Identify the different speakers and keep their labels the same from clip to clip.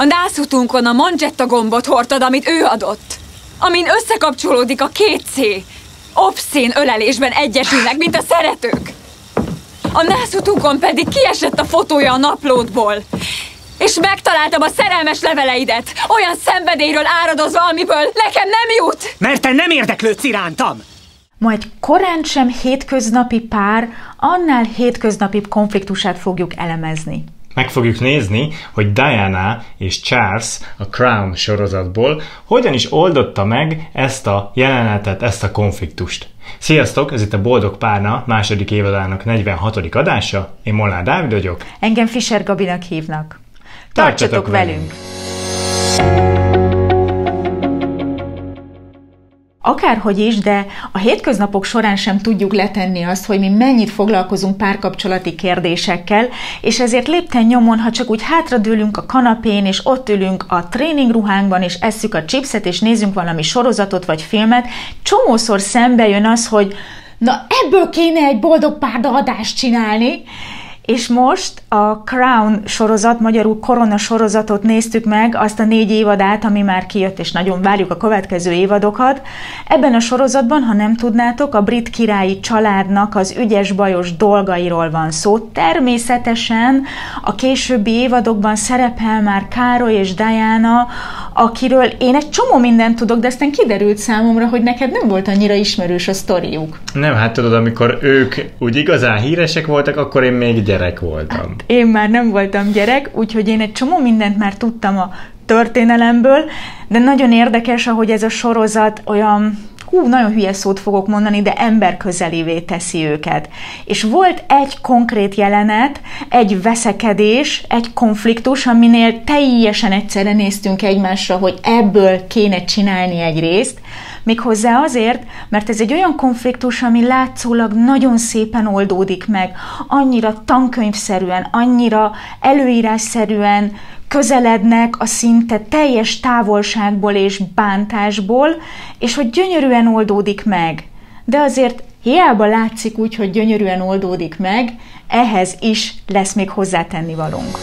Speaker 1: A nászutunkon a manzsetta gombot hordtad, amit ő adott. Amin összekapcsolódik a két C. Obszén ölelésben egyesülnek, mint a szeretők. A nászutunkon pedig kiesett a fotója a naplódból. És megtaláltam a szerelmes leveleidet, olyan szenvedélyről áradozva, amiből nekem nem jut.
Speaker 2: Mert te nem érdeklődsz irántam!
Speaker 3: Majd korán sem hétköznapi pár, annál hétköznapibb konfliktusát fogjuk elemezni.
Speaker 4: Meg fogjuk nézni, hogy Diana és Charles a Crown sorozatból hogyan is oldotta meg ezt a jelenetet, ezt a konfliktust. Sziasztok, ez itt a Boldog Párna második évadának 46. adása. Én Molnár Dávid vagyok.
Speaker 3: Engem Fischer Gabinak hívnak.
Speaker 4: Tartsatok
Speaker 3: Tartsatok velünk! Akárhogy is, de a hétköznapok során sem tudjuk letenni azt, hogy mi mennyit foglalkozunk párkapcsolati kérdésekkel, és ezért lépten nyomon, ha csak úgy hátradőlünk a kanapén, és ott ülünk a tréningruhánkban, és esszük a chipset, és nézzünk valami sorozatot vagy filmet, csomószor szembe jön az, hogy na ebből kéne egy boldog párda adást csinálni, és most a Crown sorozat, magyarul Korona sorozatot néztük meg, azt a négy évadát, ami már kijött, és nagyon várjuk a következő évadokat. Ebben a sorozatban, ha nem tudnátok, a brit királyi családnak az ügyes-bajos dolgairól van szó. Természetesen a későbbi évadokban szerepel már Károly és Diana, akiről én egy csomó mindent tudok, de aztán kiderült számomra, hogy neked nem volt annyira ismerős a sztoriuk.
Speaker 4: Nem, hát tudod, amikor ők úgy igazán híresek voltak, akkor én még gyerek voltam.
Speaker 3: Én már nem voltam gyerek, úgyhogy én egy csomó mindent már tudtam a történelemből, de nagyon érdekes, ahogy ez a sorozat olyan hú, nagyon hülye szót fogok mondani, de ember közelévé teszi őket. És volt egy konkrét jelenet, egy veszekedés, egy konfliktus, aminél teljesen egyszerre néztünk egymásra, hogy ebből kéne csinálni egy részt, Méghozzá azért, mert ez egy olyan konfliktus, ami látszólag nagyon szépen oldódik meg, annyira tankönyvszerűen, annyira előírásszerűen közelednek a szinte teljes távolságból és bántásból, és hogy gyönyörűen oldódik meg. De azért hiába látszik úgy, hogy gyönyörűen oldódik meg, ehhez is lesz még hozzátenni valónk.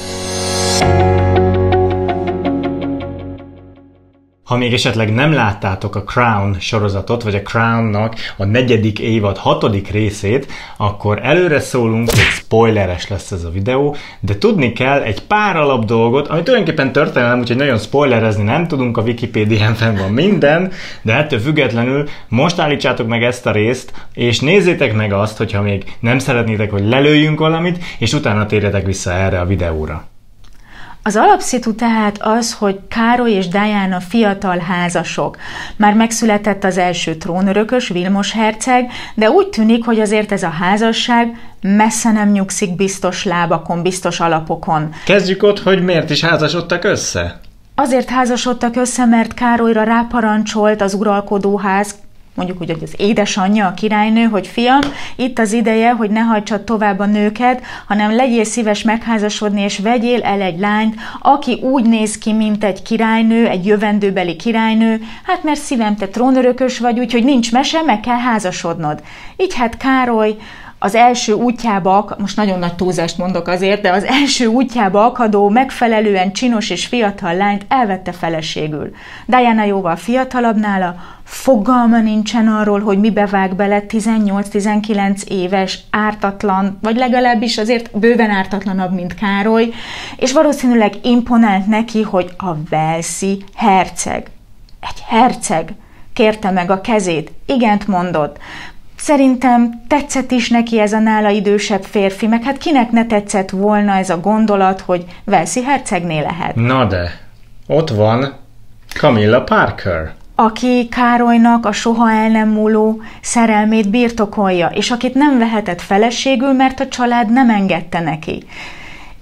Speaker 4: Ha még esetleg nem láttátok a Crown sorozatot, vagy a Crownnak a negyedik évad hatodik részét, akkor előre szólunk, hogy spoileres lesz ez a videó, de tudni kell egy pár alap dolgot, ami tulajdonképpen történelem, úgyhogy nagyon spoilerezni nem tudunk, a Wikipédián fenn van minden, de ettől függetlenül most állítsátok meg ezt a részt, és nézzétek meg azt, hogyha még nem szeretnétek, hogy lelőjünk valamit, és utána térjetek vissza erre a videóra.
Speaker 3: Az alapszitu tehát az, hogy Károly és Diana fiatal házasok. Már megszületett az első trónörökös, Vilmos herceg, de úgy tűnik, hogy azért ez a házasság messze nem nyugszik biztos lábakon, biztos alapokon.
Speaker 4: Kezdjük ott, hogy miért is házasodtak össze?
Speaker 3: Azért házasodtak össze, mert Károlyra ráparancsolt az uralkodóház mondjuk úgy, hogy az édesanyja, a királynő, hogy fiam, itt az ideje, hogy ne hagysad tovább a nőket, hanem legyél szíves megházasodni, és vegyél el egy lányt, aki úgy néz ki, mint egy királynő, egy jövendőbeli királynő, hát mert szívem, te trónörökös vagy, úgyhogy nincs mese, meg kell házasodnod. Így hát Károly az első útjába, most nagyon nagy túlzást mondok azért, de az első útjába akadó, megfelelően csinos és fiatal lányt elvette feleségül. Diana jóval fiatalabb nála, fogalma nincsen arról, hogy mibe vág bele 18-19 éves, ártatlan, vagy legalábbis azért bőven ártatlanabb, mint Károly, és valószínűleg imponált neki, hogy a Velszi herceg, egy herceg kérte meg a kezét, igent mondott, Szerintem tetszett is neki ez a nála idősebb férfi, meg hát kinek ne tetszett volna ez a gondolat, hogy Velszi hercegné lehet.
Speaker 4: Na de, ott van Camilla Parker
Speaker 3: aki Károlynak a soha el nem múló szerelmét birtokolja, és akit nem vehetett feleségül, mert a család nem engedte neki.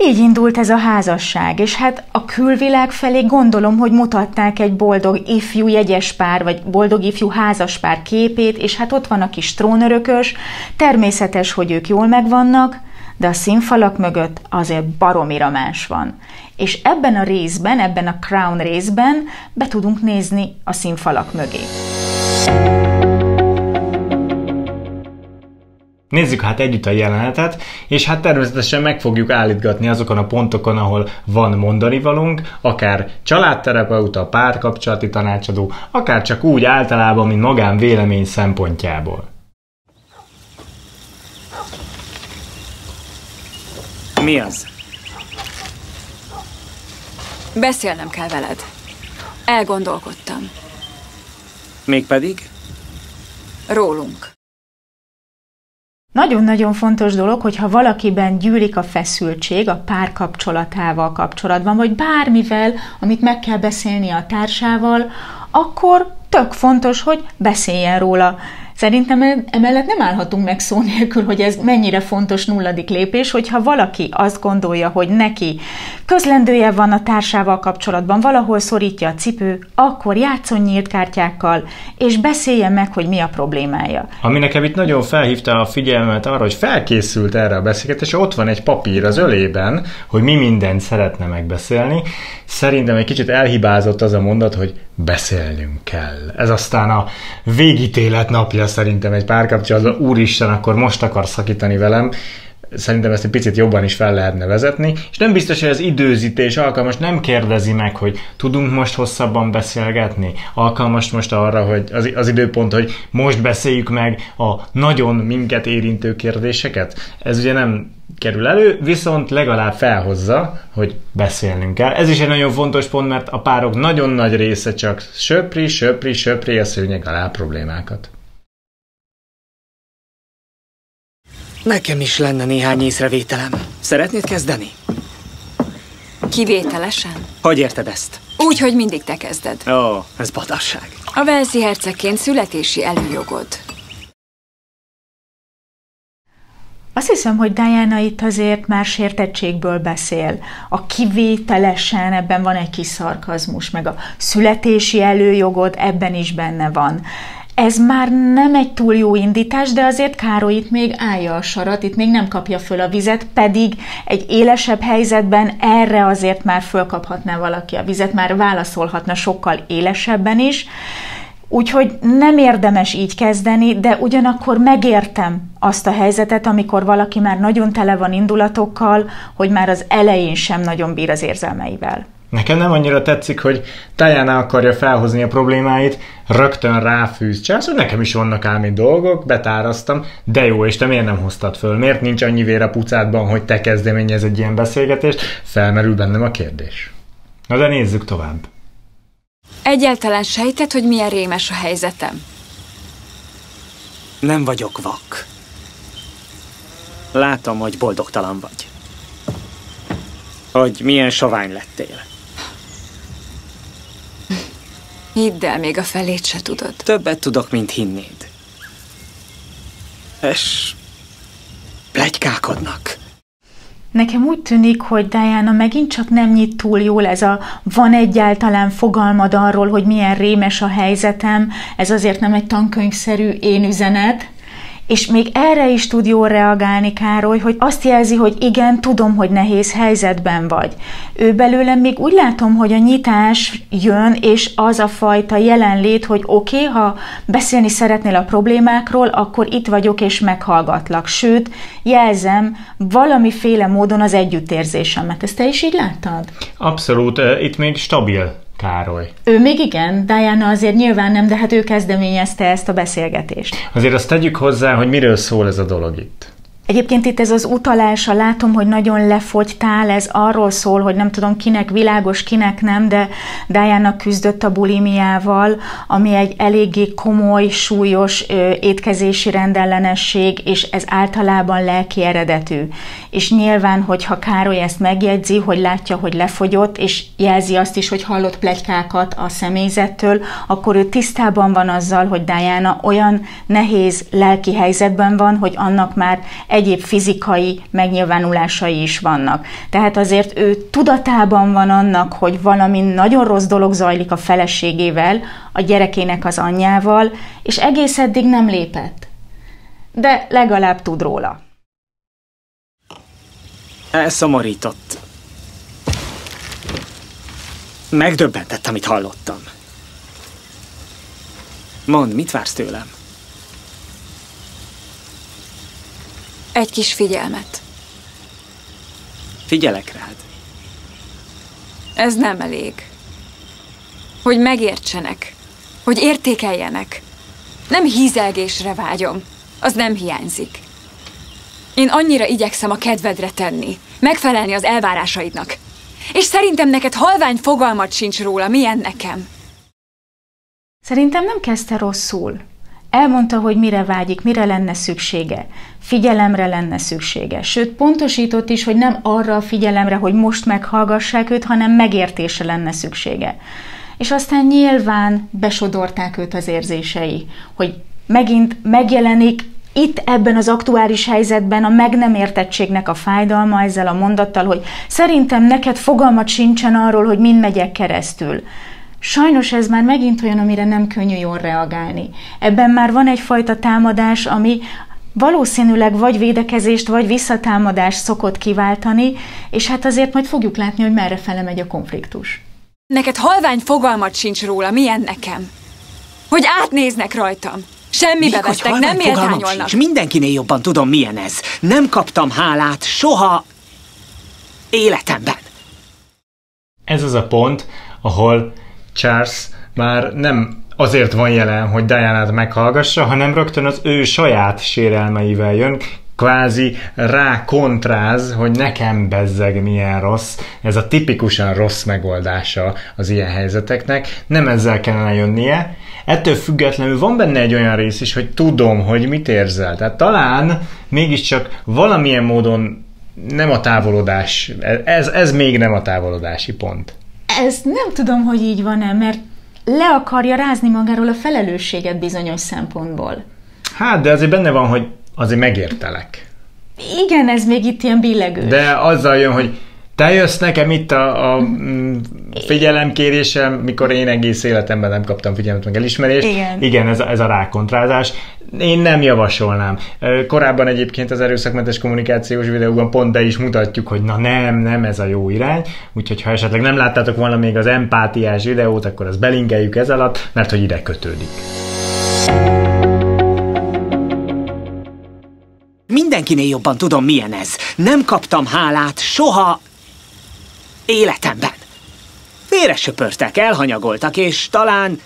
Speaker 3: Így indult ez a házasság, és hát a külvilág felé gondolom, hogy mutatták egy boldog ifjú jegyes pár, vagy boldog ifjú házaspár képét, és hát ott van a kis trónörökös, természetes, hogy ők jól megvannak, de a színfalak mögött azért baromira más van. És ebben a részben, ebben a Crown részben be tudunk nézni a színfalak mögé.
Speaker 4: Nézzük hát együtt a jelenetet, és hát természetesen meg fogjuk állítgatni azokon a pontokon, ahol van mondani valunk, akár családterapeuta, párkapcsolati tanácsadó, akár csak úgy általában, mint magán vélemény szempontjából.
Speaker 2: Mi az?
Speaker 1: Beszélnem kell veled. Elgondolkodtam.
Speaker 2: Mégpedig?
Speaker 1: Rólunk.
Speaker 3: Nagyon-nagyon fontos dolog, hogyha valakiben gyűlik a feszültség a párkapcsolatával kapcsolatban, vagy bármivel, amit meg kell beszélni a társával, akkor tök fontos, hogy beszéljen róla. Szerintem emellett nem állhatunk meg szó nélkül, hogy ez mennyire fontos nulladik lépés, hogyha valaki azt gondolja, hogy neki közlendője van a társával kapcsolatban, valahol szorítja a cipő, akkor játszon nyílt kártyákkal, és beszéljen meg, hogy mi a problémája.
Speaker 4: Ami nekem itt nagyon felhívta a figyelmet arra, hogy felkészült erre a beszélgetés, ott van egy papír az ölében, hogy mi mindent szeretne megbeszélni. Szerintem egy kicsit elhibázott az a mondat, hogy beszélnünk kell. Ez aztán a végítélet napja szerintem egy párkapcsolatban, úristen, akkor most akar szakítani velem, szerintem ezt egy picit jobban is fel lehetne vezetni, és nem biztos, hogy az időzítés alkalmas, nem kérdezi meg, hogy tudunk most hosszabban beszélgetni, alkalmas most arra, hogy az, az időpont, hogy most beszéljük meg a nagyon minket érintő kérdéseket. Ez ugye nem kerül elő, viszont legalább felhozza, hogy beszélnünk kell. Ez is egy nagyon fontos pont, mert a párok nagyon nagy része csak söpri, söpri, söpri a szőnyeg alá problémákat.
Speaker 2: Nekem is lenne néhány észrevételem. Szeretnéd kezdeni?
Speaker 1: Kivételesen.
Speaker 2: Hogy érted ezt?
Speaker 1: Úgy, hogy mindig te kezded.
Speaker 2: Ó, ez badarság.
Speaker 1: A Velszi hercegként születési előjogod.
Speaker 3: Azt hiszem, hogy Diana itt azért már sértettségből beszél. A kivételesen ebben van egy kis szarkazmus, meg a születési előjogod ebben is benne van. Ez már nem egy túl jó indítás, de azért Károly itt még állja a sarat, itt még nem kapja föl a vizet, pedig egy élesebb helyzetben erre azért már fölkaphatná valaki a vizet, már válaszolhatna sokkal élesebben is. Úgyhogy nem érdemes így kezdeni, de ugyanakkor megértem azt a helyzetet, amikor valaki már nagyon tele van indulatokkal, hogy már az elején sem nagyon bír az érzelmeivel.
Speaker 4: Nekem nem annyira tetszik, hogy Tajana akarja felhozni a problémáit, rögtön ráfűz csász, hogy nekem is vannak ám dolgok, betáraztam, de jó, és te miért nem hoztad föl? Miért nincs annyi vér a pucádban, hogy te kezdeményez egy ilyen beszélgetést? Felmerül bennem a kérdés. Na de nézzük tovább.
Speaker 1: Egyáltalán sejted, hogy milyen rémes a helyzetem?
Speaker 2: Nem vagyok vak. Látom, hogy boldogtalan vagy. Hogy milyen sovány lettél.
Speaker 1: Hidd el, még a felét se tudod.
Speaker 2: Többet tudok, mint hinnéd. És plegykákodnak.
Speaker 3: Nekem úgy tűnik, hogy Diana megint csak nem nyit túl jól ez a van egyáltalán fogalmad arról, hogy milyen rémes a helyzetem, ez azért nem egy tankönyvszerű én üzenet, és még erre is tud jól reagálni Károly, hogy azt jelzi, hogy igen, tudom, hogy nehéz helyzetben vagy. Ő belőlem még úgy látom, hogy a nyitás jön, és az a fajta jelenlét, hogy oké, okay, ha beszélni szeretnél a problémákról, akkor itt vagyok és meghallgatlak. Sőt, jelzem valamiféle módon az együttérzésemet. Ezt te is így láttad?
Speaker 4: Abszolút, itt még stabil Károly.
Speaker 3: Ő még igen, Diana azért nyilván nem, de hát ő kezdeményezte ezt a beszélgetést.
Speaker 4: Azért azt tegyük hozzá, hogy miről szól ez a dolog itt.
Speaker 3: Egyébként itt ez az utalása, látom, hogy nagyon lefogytál, ez arról szól, hogy nem tudom kinek világos, kinek nem, de Diana küzdött a bulimiával, ami egy eléggé komoly, súlyos ö, étkezési rendellenesség, és ez általában lelki eredetű. És nyilván, hogyha Károly ezt megjegyzi, hogy látja, hogy lefogyott, és jelzi azt is, hogy hallott plegykákat a személyzettől, akkor ő tisztában van azzal, hogy Diana olyan nehéz lelki helyzetben van, hogy annak már egyéb fizikai megnyilvánulásai is vannak. Tehát azért ő tudatában van annak, hogy valami nagyon rossz dolog zajlik a feleségével, a gyerekének az anyjával, és egész eddig nem lépett. De legalább tud róla.
Speaker 2: Elszomorított. Megdöbbentett, amit hallottam. Mondd, mit vársz tőlem?
Speaker 1: Egy kis figyelmet.
Speaker 2: Figyelek rád.
Speaker 1: Ez nem elég. Hogy megértsenek. Hogy értékeljenek. Nem hízelgésre vágyom. Az nem hiányzik. Én annyira igyekszem a kedvedre tenni. Megfelelni az elvárásaidnak. És szerintem neked halvány fogalmat sincs róla, milyen nekem.
Speaker 3: Szerintem nem kezdte rosszul. Elmondta, hogy mire vágyik, mire lenne szüksége. Figyelemre lenne szüksége. Sőt, pontosított is, hogy nem arra a figyelemre, hogy most meghallgassák őt, hanem megértése lenne szüksége. És aztán nyilván besodorták őt az érzései, hogy megint megjelenik itt ebben az aktuális helyzetben a meg nem értettségnek a fájdalma ezzel a mondattal, hogy szerintem neked fogalmat sincsen arról, hogy mind megyek keresztül. Sajnos ez már megint olyan, amire nem könnyű jól reagálni. Ebben már van egyfajta támadás, ami valószínűleg vagy védekezést, vagy visszatámadást szokott kiváltani, és hát azért majd fogjuk látni, hogy merre fele megy a konfliktus.
Speaker 1: Neked halvány fogalmat sincs róla, milyen nekem. Hogy átnéznek rajtam. Semmibe
Speaker 2: Még
Speaker 1: vesztek, nem méltányolnak.
Speaker 2: sincs, Mindenkinél jobban tudom, milyen ez. Nem kaptam hálát soha életemben.
Speaker 4: Ez az a pont, ahol Charles már nem azért van jelen, hogy Diana-t meghallgassa, hanem rögtön az ő saját sérelmeivel jön, kvázi rá kontráz, hogy nekem bezzeg milyen rossz. Ez a tipikusan rossz megoldása az ilyen helyzeteknek. Nem ezzel kellene jönnie. Ettől függetlenül van benne egy olyan rész is, hogy tudom, hogy mit érzel. Tehát talán mégiscsak valamilyen módon nem a távolodás, ez, ez még nem a távolodási pont.
Speaker 3: Ez nem tudom, hogy így van-e, mert le akarja rázni magáról a felelősséget bizonyos szempontból.
Speaker 4: Hát, de azért benne van, hogy azért megértelek.
Speaker 3: Igen, ez még itt ilyen billegős.
Speaker 4: De azzal jön, hogy te jössz nekem itt a, a mm, figyelemkérésem, mikor én egész életemben nem kaptam figyelmet meg elismerést.
Speaker 3: Igen.
Speaker 4: Igen, ez a, ez a rákontrázás. Én nem javasolnám. Korábban egyébként az erőszakmentes kommunikációs videóban pont be is mutatjuk, hogy na nem, nem ez a jó irány. Úgyhogy ha esetleg nem láttátok volna még az empátiás videót, akkor azt belinkeljük ez alatt, mert hogy ide kötődik.
Speaker 2: Mindenkinél jobban tudom, milyen ez. Nem kaptam hálát soha életemben. Félre söpörtek, elhanyagoltak, és talán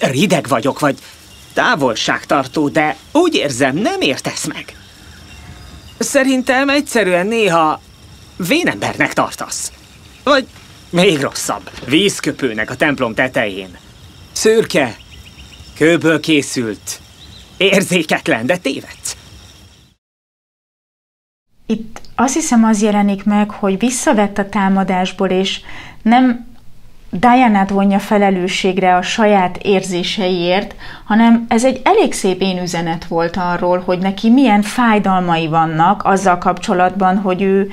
Speaker 2: rideg vagyok, vagy távolságtartó, de úgy érzem, nem értesz meg. Szerintem egyszerűen néha vénembernek tartasz. Vagy még rosszabb, vízköpőnek a templom tetején. Szürke, kőből készült, érzéketlen, de tévedsz.
Speaker 3: Itt azt hiszem az jelenik meg, hogy visszavett a támadásból, és nem Diana-t vonja felelősségre a saját érzéseiért, hanem ez egy elég szép én üzenet volt arról, hogy neki milyen fájdalmai vannak azzal kapcsolatban, hogy ő,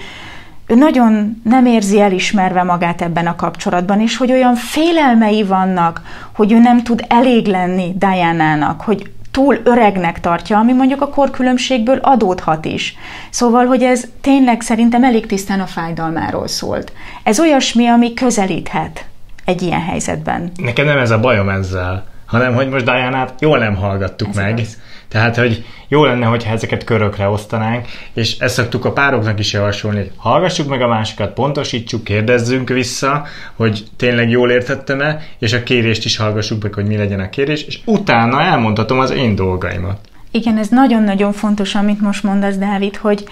Speaker 3: ő nagyon nem érzi elismerve magát ebben a kapcsolatban, és hogy olyan félelmei vannak, hogy ő nem tud elég lenni Diana-nak, hogy túl öregnek tartja, ami mondjuk a korkülönbségből adódhat is. Szóval, hogy ez tényleg szerintem elég tisztán a fájdalmáról szólt. Ez olyasmi, ami közelíthet egy ilyen helyzetben.
Speaker 4: Nekem nem ez a bajom ezzel, hanem hogy most Diana-t jól nem hallgattuk
Speaker 3: Ez
Speaker 4: meg.
Speaker 3: igaz.
Speaker 4: Tehát, hogy jó lenne, hogyha ezeket körökre osztanánk, és ezt szoktuk a pároknak is javasolni, hallgassuk meg a másikat, pontosítsuk, kérdezzünk vissza, hogy tényleg jól értettem-e, és a kérést is hallgassuk meg, hogy mi legyen a kérés, és utána elmondhatom az én dolgaimat.
Speaker 3: Igen, ez nagyon-nagyon fontos, amit most mondasz, Dávid, hogy,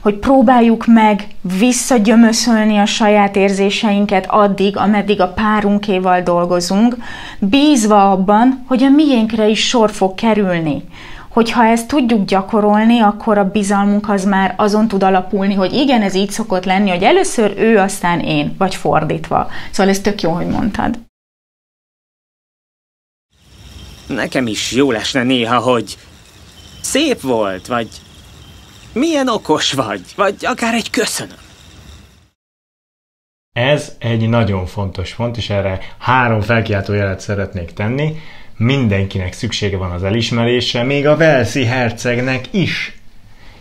Speaker 3: hogy próbáljuk meg visszagyömöszölni a saját érzéseinket addig, ameddig a párunkéval dolgozunk, bízva abban, hogy a miénkre is sor fog kerülni. Hogyha ezt tudjuk gyakorolni, akkor a bizalmunk az már azon tud alapulni, hogy igen, ez így szokott lenni, hogy először ő, aztán én, vagy fordítva. Szóval ez tök jó, hogy mondtad.
Speaker 2: Nekem is jó lesne néha, hogy szép volt, vagy milyen okos vagy, vagy akár egy köszönöm.
Speaker 4: Ez egy nagyon fontos pont, és erre három felkiáltó jelet szeretnék tenni. Mindenkinek szüksége van az elismerésre, még a Velszi hercegnek is.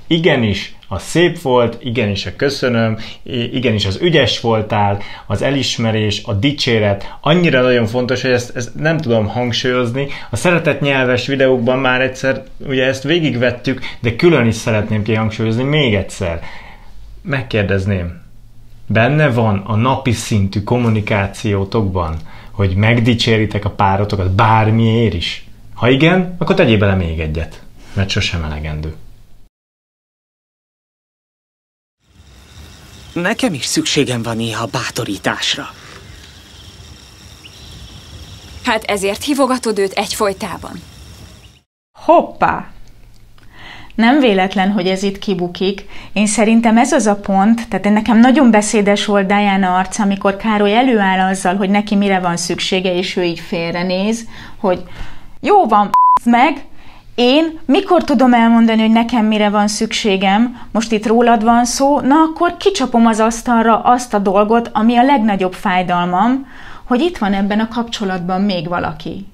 Speaker 4: igenis a szép volt, igenis a köszönöm, igenis az ügyes voltál, az elismerés, a dicséret, annyira nagyon fontos, hogy ezt, ezt nem tudom hangsúlyozni. A szeretett nyelves videókban már egyszer ugye ezt végigvettük, de külön is szeretném kihangsúlyozni még egyszer. Megkérdezném, benne van a napi szintű kommunikációtokban, hogy megdicséritek a párotokat bármiért is? Ha igen, akkor tegyél bele még egyet, mert sosem elegendő.
Speaker 2: Nekem is szükségem van néha bátorításra.
Speaker 1: Hát ezért hívogatod őt egyfolytában.
Speaker 3: Hoppá! Nem véletlen, hogy ez itt kibukik. Én szerintem ez az a pont, tehát nekem nagyon beszédes volt Diana arca, amikor Károly előáll azzal, hogy neki mire van szüksége, és ő így félrenéz, hogy jó van, meg, én mikor tudom elmondani, hogy nekem mire van szükségem, most itt rólad van szó, na akkor kicsapom az asztalra azt a dolgot, ami a legnagyobb fájdalmam, hogy itt van ebben a kapcsolatban még valaki.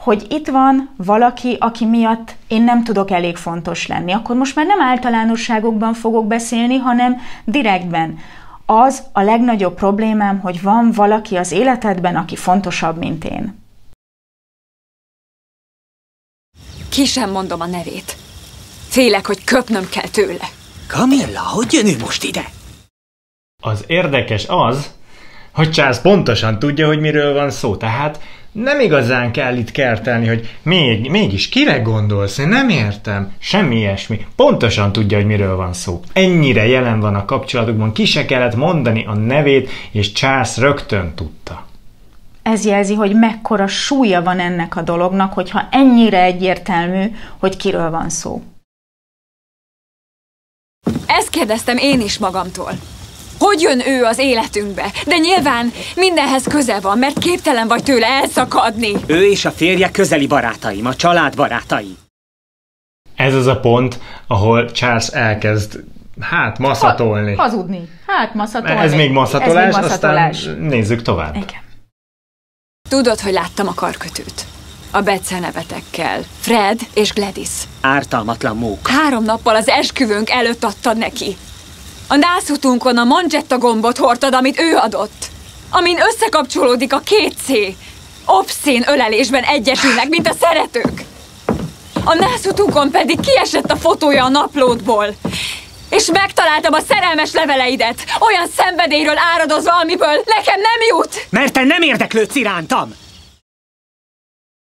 Speaker 3: Hogy itt van valaki, aki miatt én nem tudok elég fontos lenni. Akkor most már nem általánosságokban fogok beszélni, hanem direktben. Az a legnagyobb problémám, hogy van valaki az életedben, aki fontosabb, mint én.
Speaker 1: Ki sem mondom a nevét. Félek, hogy köpnöm kell tőle.
Speaker 2: Kamilla, hogy jön ő most ide?
Speaker 4: Az érdekes az, hogy Charles pontosan tudja, hogy miről van szó, tehát nem igazán kell itt kertelni, hogy még, mégis kire gondolsz, én nem értem. Semmi ilyesmi. Pontosan tudja, hogy miről van szó. Ennyire jelen van a kapcsolatukban, ki se kellett mondani a nevét, és Charles rögtön tudta.
Speaker 3: Ez jelzi, hogy mekkora súlya van ennek a dolognak, hogyha ennyire egyértelmű, hogy kiről van szó.
Speaker 1: Ezt kérdeztem én is magamtól. Hogy jön ő az életünkbe? De nyilván mindenhez köze van, mert képtelen vagy tőle elszakadni.
Speaker 2: Ő és a férje közeli barátaim, a család barátai.
Speaker 4: Ez az a pont, ahol Charles elkezd hát maszatolni.
Speaker 3: Ha, hazudni. Hát maszatolni.
Speaker 4: Ez még maszatolás, Ez még maszatolás. aztán nézzük tovább.
Speaker 3: Igen.
Speaker 1: Tudod, hogy láttam a karkötőt. A becenevetekkel. Fred és Gladys.
Speaker 2: Ártalmatlan mók.
Speaker 1: Három nappal az esküvőnk előtt adtad neki. A nászutunkon a Mangetta gombot hordtad, amit ő adott. Amin összekapcsolódik a két C. Obszén ölelésben egyesülnek, mint a szeretők. A nászutunkon pedig kiesett a fotója a naplódból. És megtaláltam a szerelmes leveleidet, olyan szenvedélyről áradozva, amiből nekem nem jut!
Speaker 2: Mert te nem érdeklődsz irántam!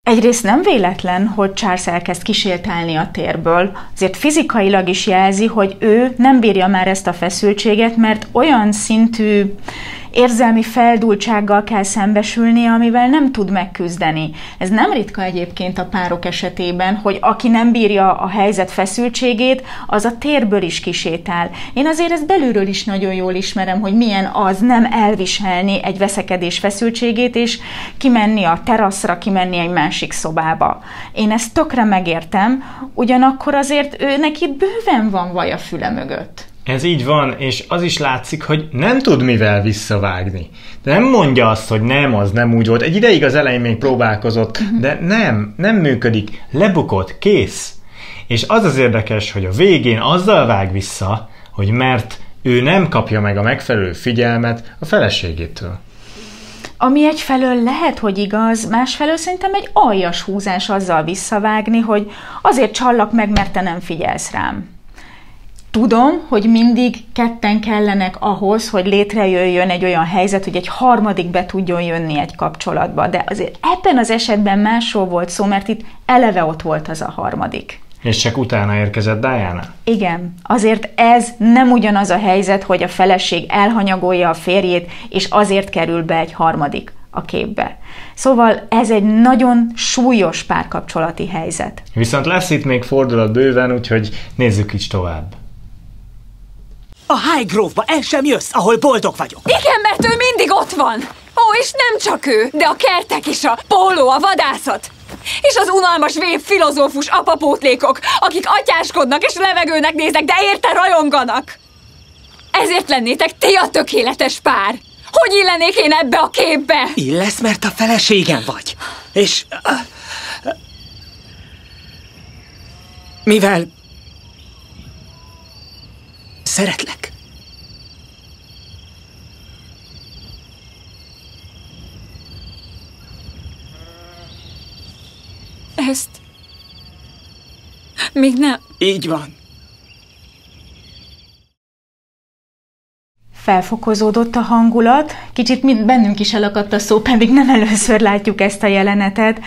Speaker 3: Egyrészt nem véletlen, hogy Charles elkezd kísértálni a térből, azért fizikailag is jelzi, hogy ő nem bírja már ezt a feszültséget, mert olyan szintű érzelmi feldultsággal kell szembesülnie, amivel nem tud megküzdeni. Ez nem ritka egyébként a párok esetében, hogy aki nem bírja a helyzet feszültségét, az a térből is kisétál. Én azért ezt belülről is nagyon jól ismerem, hogy milyen az nem elviselni egy veszekedés feszültségét, és kimenni a teraszra, kimenni egy másik szobába. Én ezt tökre megértem, ugyanakkor azért ő neki bőven van vaj a füle mögött.
Speaker 4: Ez így van, és az is látszik, hogy nem tud mivel visszavágni. De nem mondja azt, hogy nem, az nem úgy volt. Egy ideig az elején még próbálkozott, de nem, nem működik. Lebukott, kész. És az az érdekes, hogy a végén azzal vág vissza, hogy mert ő nem kapja meg a megfelelő figyelmet a feleségétől.
Speaker 3: Ami egyfelől lehet, hogy igaz, másfelől szerintem egy aljas húzás azzal visszavágni, hogy azért csallak meg, mert te nem figyelsz rám. Tudom, hogy mindig ketten kellenek ahhoz, hogy létrejöjjön egy olyan helyzet, hogy egy harmadik be tudjon jönni egy kapcsolatba, de azért ebben az esetben másról volt szó, mert itt eleve ott volt az a harmadik.
Speaker 4: És csak utána érkezett Diana?
Speaker 3: Igen. Azért ez nem ugyanaz a helyzet, hogy a feleség elhanyagolja a férjét, és azért kerül be egy harmadik a képbe. Szóval ez egy nagyon súlyos párkapcsolati helyzet.
Speaker 4: Viszont lesz itt még fordulat bőven, úgyhogy nézzük is tovább.
Speaker 2: A Highgrove-ba el sem jössz, ahol boldog vagyok.
Speaker 1: Igen, mert ő mindig ott van. Ó, és nem csak ő, de a kertek is, a póló, a vadászat. És az unalmas vép filozófus apapótlékok, akik atyáskodnak és levegőnek néznek, de érte rajonganak. Ezért lennétek ti a tökéletes pár. Hogy illenék én ebbe a képbe?
Speaker 2: Illesz, mert a feleségem vagy. És... mivel Szeretlek.
Speaker 1: Ezt... Még nem.
Speaker 2: Így van.
Speaker 3: Felfokozódott a hangulat, kicsit mind bennünk is elakadt a szó, pedig nem először látjuk ezt a jelenetet.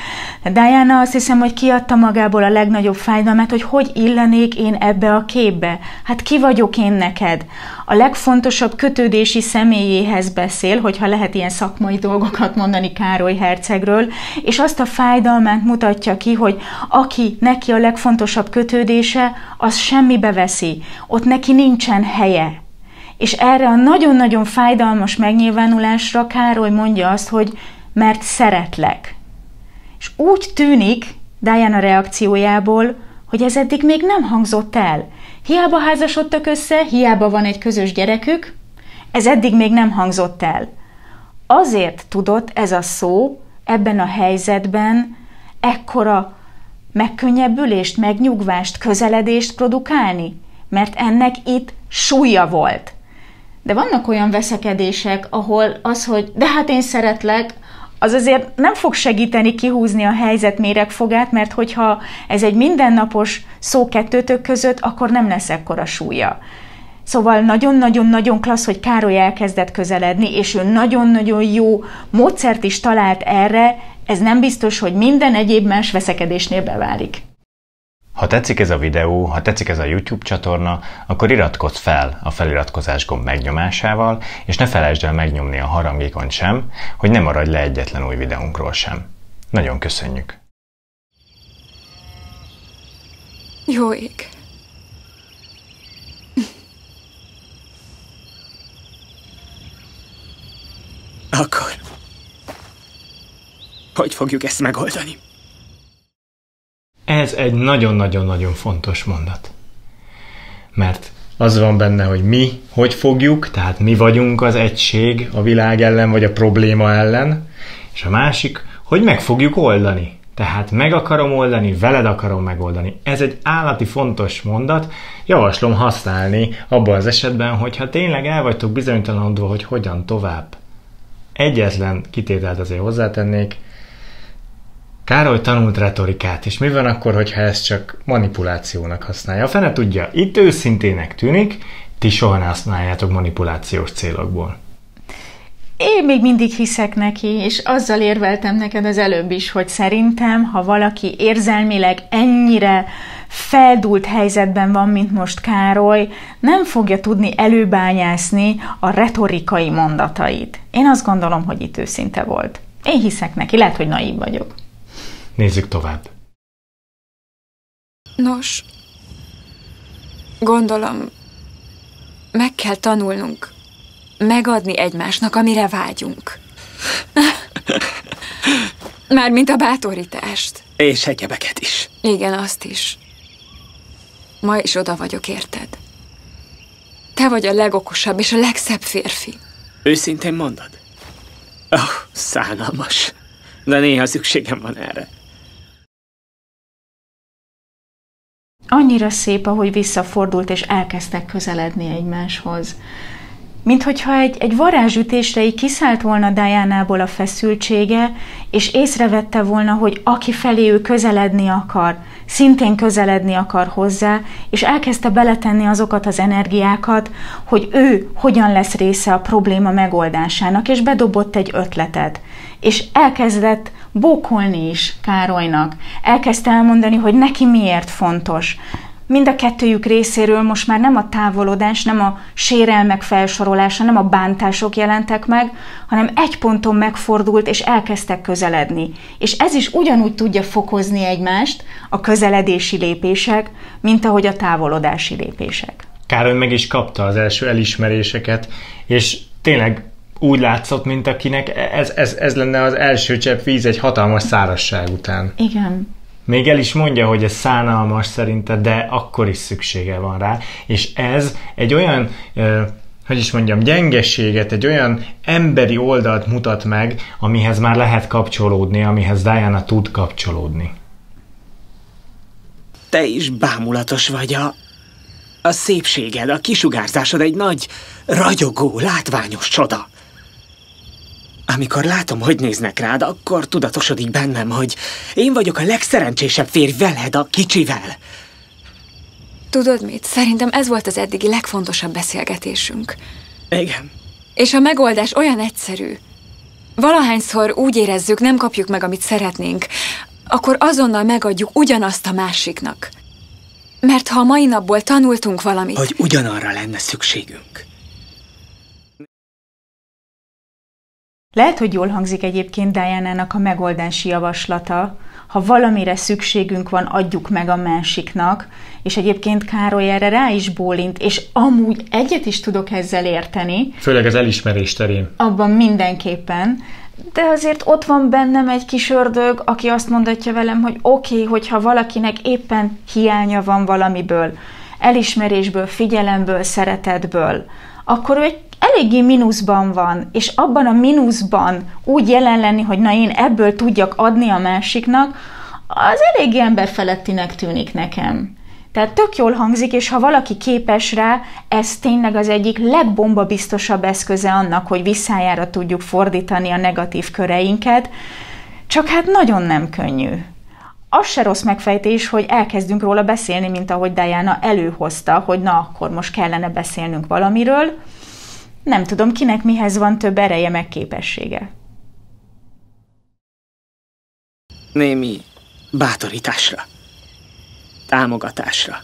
Speaker 3: Diana azt hiszem, hogy kiadta magából a legnagyobb fájdalmat, hogy hogy illenék én ebbe a képbe. Hát ki vagyok én neked? A legfontosabb kötődési személyéhez beszél, hogyha lehet ilyen szakmai dolgokat mondani Károly hercegről, és azt a fájdalmát mutatja ki, hogy aki neki a legfontosabb kötődése, az semmibe veszi. Ott neki nincsen helye, és erre a nagyon-nagyon fájdalmas megnyilvánulásra Károly mondja azt, hogy mert szeretlek. És úgy tűnik Diana reakciójából, hogy ez eddig még nem hangzott el. Hiába házasodtak össze, hiába van egy közös gyerekük, ez eddig még nem hangzott el. Azért tudott ez a szó ebben a helyzetben ekkora megkönnyebbülést, megnyugvást, közeledést produkálni? Mert ennek itt súlya volt. De vannak olyan veszekedések, ahol az, hogy de hát én szeretlek, az azért nem fog segíteni kihúzni a helyzet méregfogát, mert hogyha ez egy mindennapos szó kettőtök között, akkor nem lesz ekkora súlya. Szóval nagyon-nagyon-nagyon klassz, hogy Károly elkezdett közeledni, és ő nagyon-nagyon jó módszert is talált erre, ez nem biztos, hogy minden egyéb más veszekedésnél beválik.
Speaker 4: Ha tetszik ez a videó, ha tetszik ez a YouTube csatorna, akkor iratkozz fel a feliratkozás gomb megnyomásával, és ne felejtsd el megnyomni a harangékon sem, hogy ne maradj le egyetlen új videónkról sem. Nagyon köszönjük!
Speaker 1: Jó ég.
Speaker 2: Akkor... Hogy fogjuk ezt megoldani?
Speaker 4: Ez egy nagyon-nagyon-nagyon fontos mondat. Mert az van benne, hogy mi hogy fogjuk, tehát mi vagyunk az egység a világ ellen, vagy a probléma ellen, és a másik, hogy meg fogjuk oldani. Tehát meg akarom oldani, veled akarom megoldani. Ez egy állati fontos mondat, javaslom használni abban az esetben, hogyha tényleg el vagytok bizonytalanodva, hogy hogyan tovább. Egyetlen kitételt azért hozzátennék, Károly tanult retorikát, és mi van akkor, hogyha ezt csak manipulációnak használja? A fene tudja, itt őszintének tűnik, ti soha ne használjátok manipulációs célokból.
Speaker 3: Én még mindig hiszek neki, és azzal érveltem neked az előbb is, hogy szerintem, ha valaki érzelmileg ennyire feldult helyzetben van, mint most Károly, nem fogja tudni előbányászni a retorikai mondatait. Én azt gondolom, hogy itt őszinte volt. Én hiszek neki, lehet, hogy naív vagyok.
Speaker 4: Nézzük tovább.
Speaker 1: Nos, gondolom, meg kell tanulnunk megadni egymásnak, amire vágyunk. Mármint a bátorítást.
Speaker 2: És egyebeket is.
Speaker 1: Igen, azt is. Ma is oda vagyok, érted? Te vagy a legokosabb és a legszebb férfi.
Speaker 2: Őszintén mondod? Oh, szánalmas. De néha szükségem van erre.
Speaker 3: Annyira szép, ahogy visszafordult, és elkezdtek közeledni egymáshoz. Mint hogyha egy, egy varázsütésre így kiszállt volna Diánából a feszültsége, és észrevette volna, hogy aki felé ő közeledni akar, szintén közeledni akar hozzá, és elkezdte beletenni azokat az energiákat, hogy ő hogyan lesz része a probléma megoldásának, és bedobott egy ötletet. És elkezdett bókolni is Károlynak. Elkezdte elmondani, hogy neki miért fontos. Mind a kettőjük részéről most már nem a távolodás, nem a sérelmek felsorolása, nem a bántások jelentek meg, hanem egy ponton megfordult, és elkezdtek közeledni. És ez is ugyanúgy tudja fokozni egymást, a közeledési lépések, mint ahogy a távolodási lépések.
Speaker 4: Károly meg is kapta az első elismeréseket, és tényleg úgy látszott, mint akinek ez, ez, ez lenne az első csepp víz egy hatalmas szárasság után.
Speaker 3: Igen.
Speaker 4: Még el is mondja, hogy ez szánalmas szerinte, de akkor is szüksége van rá, és ez egy olyan, hogy is mondjam, gyengességet, egy olyan emberi oldalt mutat meg, amihez már lehet kapcsolódni, amihez Diana tud kapcsolódni.
Speaker 2: Te is bámulatos vagy a... A szépséged, a kisugárzásod egy nagy, ragyogó, látványos csoda. Amikor látom, hogy néznek rád, akkor tudatosodik bennem, hogy én vagyok a legszerencsésebb férj veled, a kicsivel.
Speaker 1: Tudod mit? Szerintem ez volt az eddigi legfontosabb beszélgetésünk.
Speaker 2: Igen.
Speaker 1: És a megoldás olyan egyszerű. Valahányszor úgy érezzük, nem kapjuk meg, amit szeretnénk, akkor azonnal megadjuk ugyanazt a másiknak. Mert ha a mai napból tanultunk valamit...
Speaker 2: Hogy ugyanarra lenne szükségünk.
Speaker 3: Lehet, hogy jól hangzik egyébként diana a megoldási javaslata, ha valamire szükségünk van, adjuk meg a másiknak, és egyébként Károly erre rá is bólint, és amúgy egyet is tudok ezzel érteni.
Speaker 4: Főleg az elismerés terén.
Speaker 3: Abban mindenképpen, de azért ott van bennem egy kis ördög, aki azt mondatja velem, hogy oké, okay, hogyha valakinek éppen hiánya van valamiből, elismerésből, figyelemből, szeretetből, akkor ő egy eléggé mínuszban van, és abban a mínuszban úgy jelen lenni, hogy na én ebből tudjak adni a másiknak, az eléggé emberfelettinek tűnik nekem. Tehát tök jól hangzik, és ha valaki képes rá, ez tényleg az egyik legbomba biztosabb eszköze annak, hogy visszájára tudjuk fordítani a negatív köreinket, csak hát nagyon nem könnyű. Az se rossz megfejtés, hogy elkezdünk róla beszélni, mint ahogy Diana előhozta, hogy na, akkor most kellene beszélnünk valamiről. Nem tudom, kinek mihez van több ereje meg képessége.
Speaker 2: Némi bátorításra támogatásra.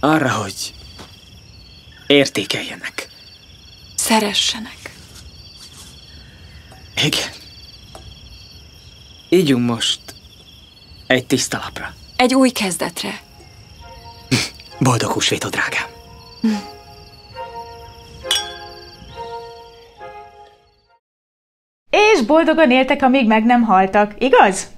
Speaker 2: Arra, hogy értékeljenek.
Speaker 1: Szeressenek.
Speaker 2: Igen. Ígyunk most egy tiszta lapra.
Speaker 1: Egy új kezdetre.
Speaker 2: Boldog húsvétot, drágám.
Speaker 3: És boldogan éltek, amíg meg nem haltak, igaz?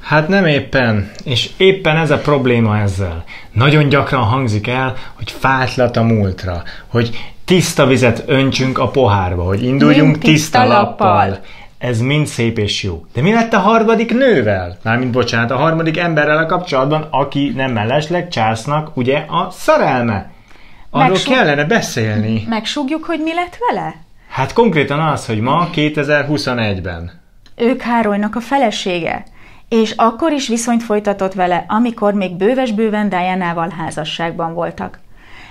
Speaker 4: Hát nem éppen, és éppen ez a probléma ezzel. Nagyon gyakran hangzik el, hogy fátlat a múltra, hogy tiszta vizet öntsünk a pohárba, hogy induljunk tiszta, tiszta lappal. lappal. Ez mind szép és jó. De mi lett a harmadik nővel? Mármint bocsánat, a harmadik emberrel a kapcsolatban, aki nem mellesleg Charlesnak ugye a szerelme. Arról Megsug... kellene beszélni.
Speaker 3: Megsugjuk, hogy mi lett vele?
Speaker 4: Hát konkrétan az, hogy ma 2021-ben.
Speaker 3: Ő Károlynak a felesége és akkor is viszonyt folytatott vele, amikor még bőves-bőven Diana-val házasságban voltak.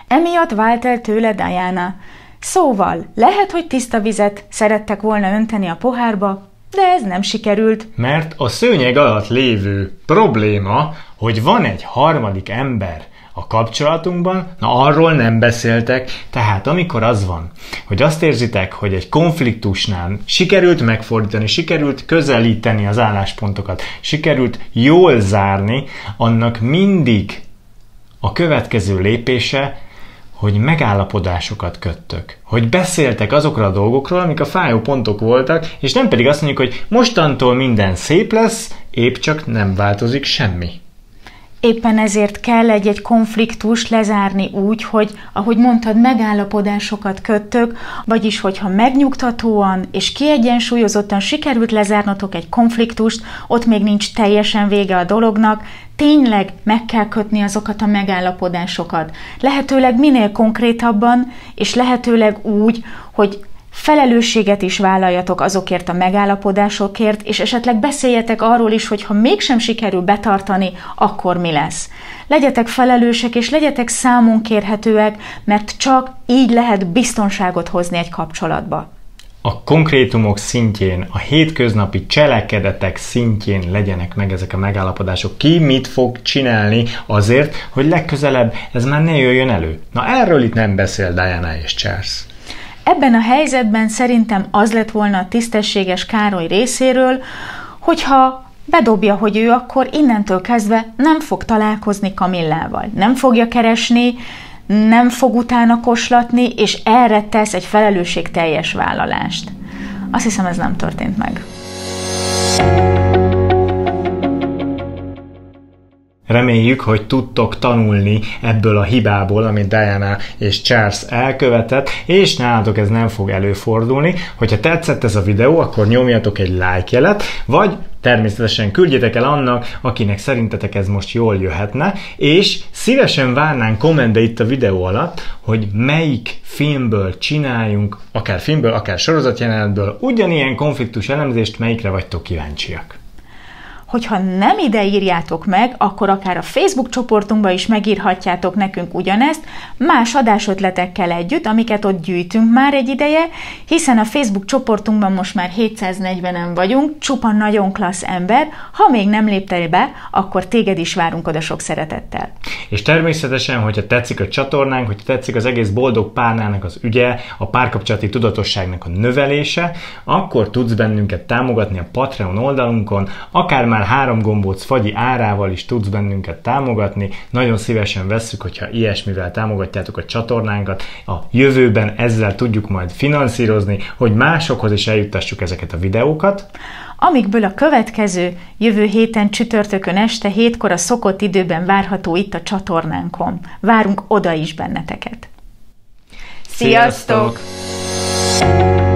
Speaker 3: Emiatt vált el tőle Diana. Szóval, lehet, hogy tiszta vizet szerettek volna önteni a pohárba, de ez nem sikerült.
Speaker 4: Mert a szőnyeg alatt lévő probléma, hogy van egy harmadik ember, a kapcsolatunkban, na arról nem beszéltek, tehát amikor az van, hogy azt érzitek, hogy egy konfliktusnál sikerült megfordítani, sikerült közelíteni az álláspontokat, sikerült jól zárni, annak mindig a következő lépése, hogy megállapodásokat köttök, hogy beszéltek azokról a dolgokról, amik a fájó pontok voltak, és nem pedig azt mondjuk, hogy mostantól minden szép lesz, épp csak nem változik semmi.
Speaker 3: Éppen ezért kell egy-egy konfliktus lezárni úgy, hogy, ahogy mondtad, megállapodásokat köttök, vagyis hogyha megnyugtatóan és kiegyensúlyozottan sikerült lezárnotok egy konfliktust, ott még nincs teljesen vége a dolognak, tényleg meg kell kötni azokat a megállapodásokat. Lehetőleg minél konkrétabban, és lehetőleg úgy, hogy felelősséget is vállaljatok azokért a megállapodásokért, és esetleg beszéljetek arról is, hogy ha mégsem sikerül betartani, akkor mi lesz. Legyetek felelősek, és legyetek számon kérhetőek, mert csak így lehet biztonságot hozni egy kapcsolatba.
Speaker 4: A konkrétumok szintjén, a hétköznapi cselekedetek szintjén legyenek meg ezek a megállapodások. Ki mit fog csinálni azért, hogy legközelebb ez már ne jöjjön elő. Na erről itt nem beszél Diana és Charles.
Speaker 3: Ebben a helyzetben szerintem az lett volna a tisztességes Károly részéről, hogyha bedobja, hogy ő akkor innentől kezdve nem fog találkozni Kamillával, nem fogja keresni, nem fog utána koslatni, és erre tesz egy felelősségteljes vállalást. Azt hiszem, ez nem történt meg.
Speaker 4: Reméljük, hogy tudtok tanulni ebből a hibából, amit Diana és Charles elkövetett, és nálatok ez nem fog előfordulni. Hogyha tetszett ez a videó, akkor nyomjatok egy like jelet, vagy természetesen küldjetek el annak, akinek szerintetek ez most jól jöhetne, és szívesen várnánk kommentbe itt a videó alatt, hogy melyik filmből csináljunk, akár filmből, akár sorozatjelenetből ugyanilyen konfliktus elemzést, melyikre vagytok kíváncsiak
Speaker 3: hogyha nem ide írjátok meg, akkor akár a Facebook csoportunkba is megírhatjátok nekünk ugyanezt, más adásötletekkel együtt, amiket ott gyűjtünk már egy ideje, hiszen a Facebook csoportunkban most már 740-en vagyunk, csupa nagyon klassz ember, ha még nem léptél be, akkor téged is várunk oda sok szeretettel.
Speaker 4: És természetesen, hogyha tetszik a csatornánk, hogyha tetszik az egész boldog párnának az ügye, a párkapcsolati tudatosságnak a növelése, akkor tudsz bennünket támogatni a Patreon oldalunkon, akár már három gombóc fagyi árával is tudsz bennünket támogatni. Nagyon szívesen vesszük, hogyha ilyesmivel támogatjátok a csatornánkat. A jövőben ezzel tudjuk majd finanszírozni, hogy másokhoz is eljuttassuk ezeket a videókat
Speaker 3: amikből a következő jövő héten csütörtökön este hétkor a szokott időben várható itt a csatornánkon. Várunk oda is benneteket. Sziasztok! Sziasztok!